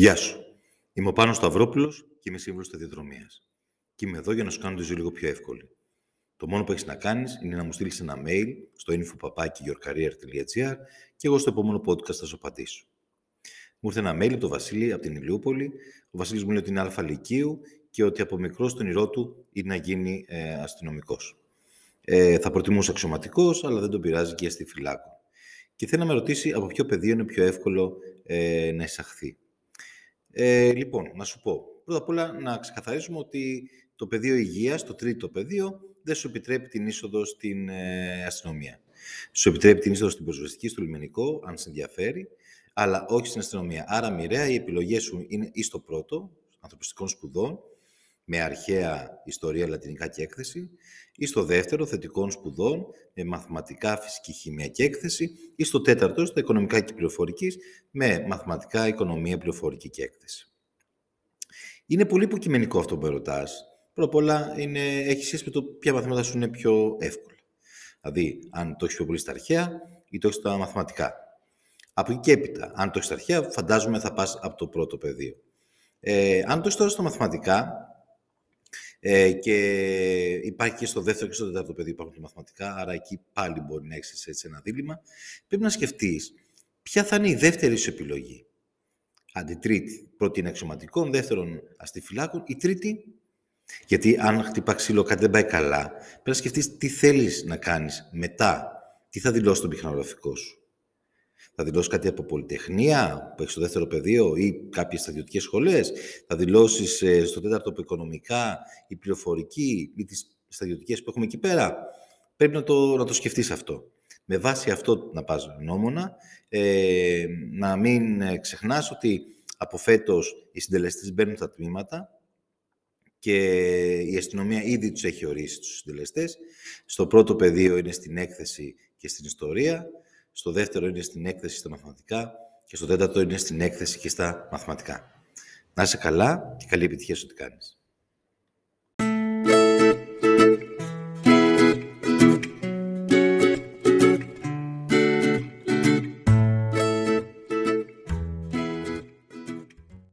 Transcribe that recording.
Γεια σου. Είμαι ο Πάνος Σταυρόπουλος και είμαι σύμβουλος σταδιοδρομίας. Και είμαι εδώ για να σου κάνω τη ζωή λίγο πιο εύκολη. Το μόνο που έχεις να κάνεις είναι να μου στείλεις ένα mail στο info.yourcareer.gr και εγώ στο επόμενο podcast θα σου απαντήσω. Μου ήρθε ένα mail από τον Βασίλη από την Ηλιούπολη. Ο Βασίλης μου λέει ότι είναι αλφα λυκείου και ότι από μικρός τον όνειρό του είναι να γίνει ε, αστυνομικός. Ε, θα προτιμούσε αξιωματικός, αλλά δεν τον πειράζει και στη φυλάκο. Και θέλει να με ρωτήσει από ποιο πεδίο είναι πιο εύκολο ε, να εισαχθεί. Ε, λοιπόν, να σου πω. Πρώτα απ' όλα να ξεκαθαρίσουμε ότι το πεδίο υγείας, το τρίτο πεδίο, δεν σου επιτρέπει την είσοδο στην ε, αστυνομία. Σου επιτρέπει την είσοδο στην προσβεστική, στο λιμενικό, αν σε ενδιαφέρει, αλλά όχι στην αστυνομία. Άρα, μοιραία, οι επιλογές σου είναι ή στο πρώτο, ανθρωπιστικών σπουδών, με αρχαία ιστορία, λατινικά και έκθεση, ή στο δεύτερο, θετικών σπουδών, με μαθηματικά, φυσική, χημία και έκθεση, ή στο τέταρτο, στα οικονομικά και πληροφορική, με μαθηματικά, οικονομία, πληροφορική και έκθεση. Είναι πολύ υποκειμενικό αυτό που ρωτά. Πρώτα απ' όλα είναι, έχεις σχέση με το ποια μαθήματα σου είναι πιο εύκολα. Δηλαδή, αν το έχεις πιο πολύ στα αρχαία ή το έχεις στα μαθηματικά. Από εκεί και έπειτα, αν το έχεις στα αρχαία, φαντάζομαι θα πας από το πρώτο πεδίο. Ε, αν το έχεις τώρα στα μαθηματικά, ε, και υπάρχει και στο δεύτερο και στο τέταρτο παιδί υπάρχουν και μαθηματικά, άρα εκεί πάλι μπορεί να έχεις έτσι ένα δίλημα. Πρέπει να σκεφτείς ποια θα είναι η δεύτερη σου επιλογή. Αντί τρίτη. Πρώτη είναι αξιωματικών, δεύτερον αστιφυλάκων, η τρίτη. Γιατί αν χτυπά ξύλο κάτι δεν πάει καλά, πρέπει να σκεφτείς τι θέλεις να κάνεις μετά. Τι θα δηλώσει τον μηχανογραφικό σου. Θα δηλώσεις κάτι από πολυτεχνία που έχει στο δεύτερο πεδίο ή κάποιες στρατιωτικές σχολές; Θα δηλώσεις ε, στο τέταρτο από οικονομικά ή πληροφορική ή τις στρατιωτικές που έχουμε εκεί πέρα; Πρέπει να το, να το σκεφτείς αυτό. Με βάση αυτό να πας γνώμονα, ε, να μην ε, ξεχνάς ότι από φέτος οι συντελεστές μπαίνουν στα τμήματα και η αστυνομία ήδη τους έχει ορίσει τους συντελεστές. Στο πρώτο πεδίο είναι στην έκθεση και στην ιστορία στο δεύτερο είναι στην έκθεση στα μαθηματικά και στο τέταρτο είναι στην έκθεση και στα μαθηματικά. Να είσαι καλά και καλή επιτυχία σε ό,τι κάνεις.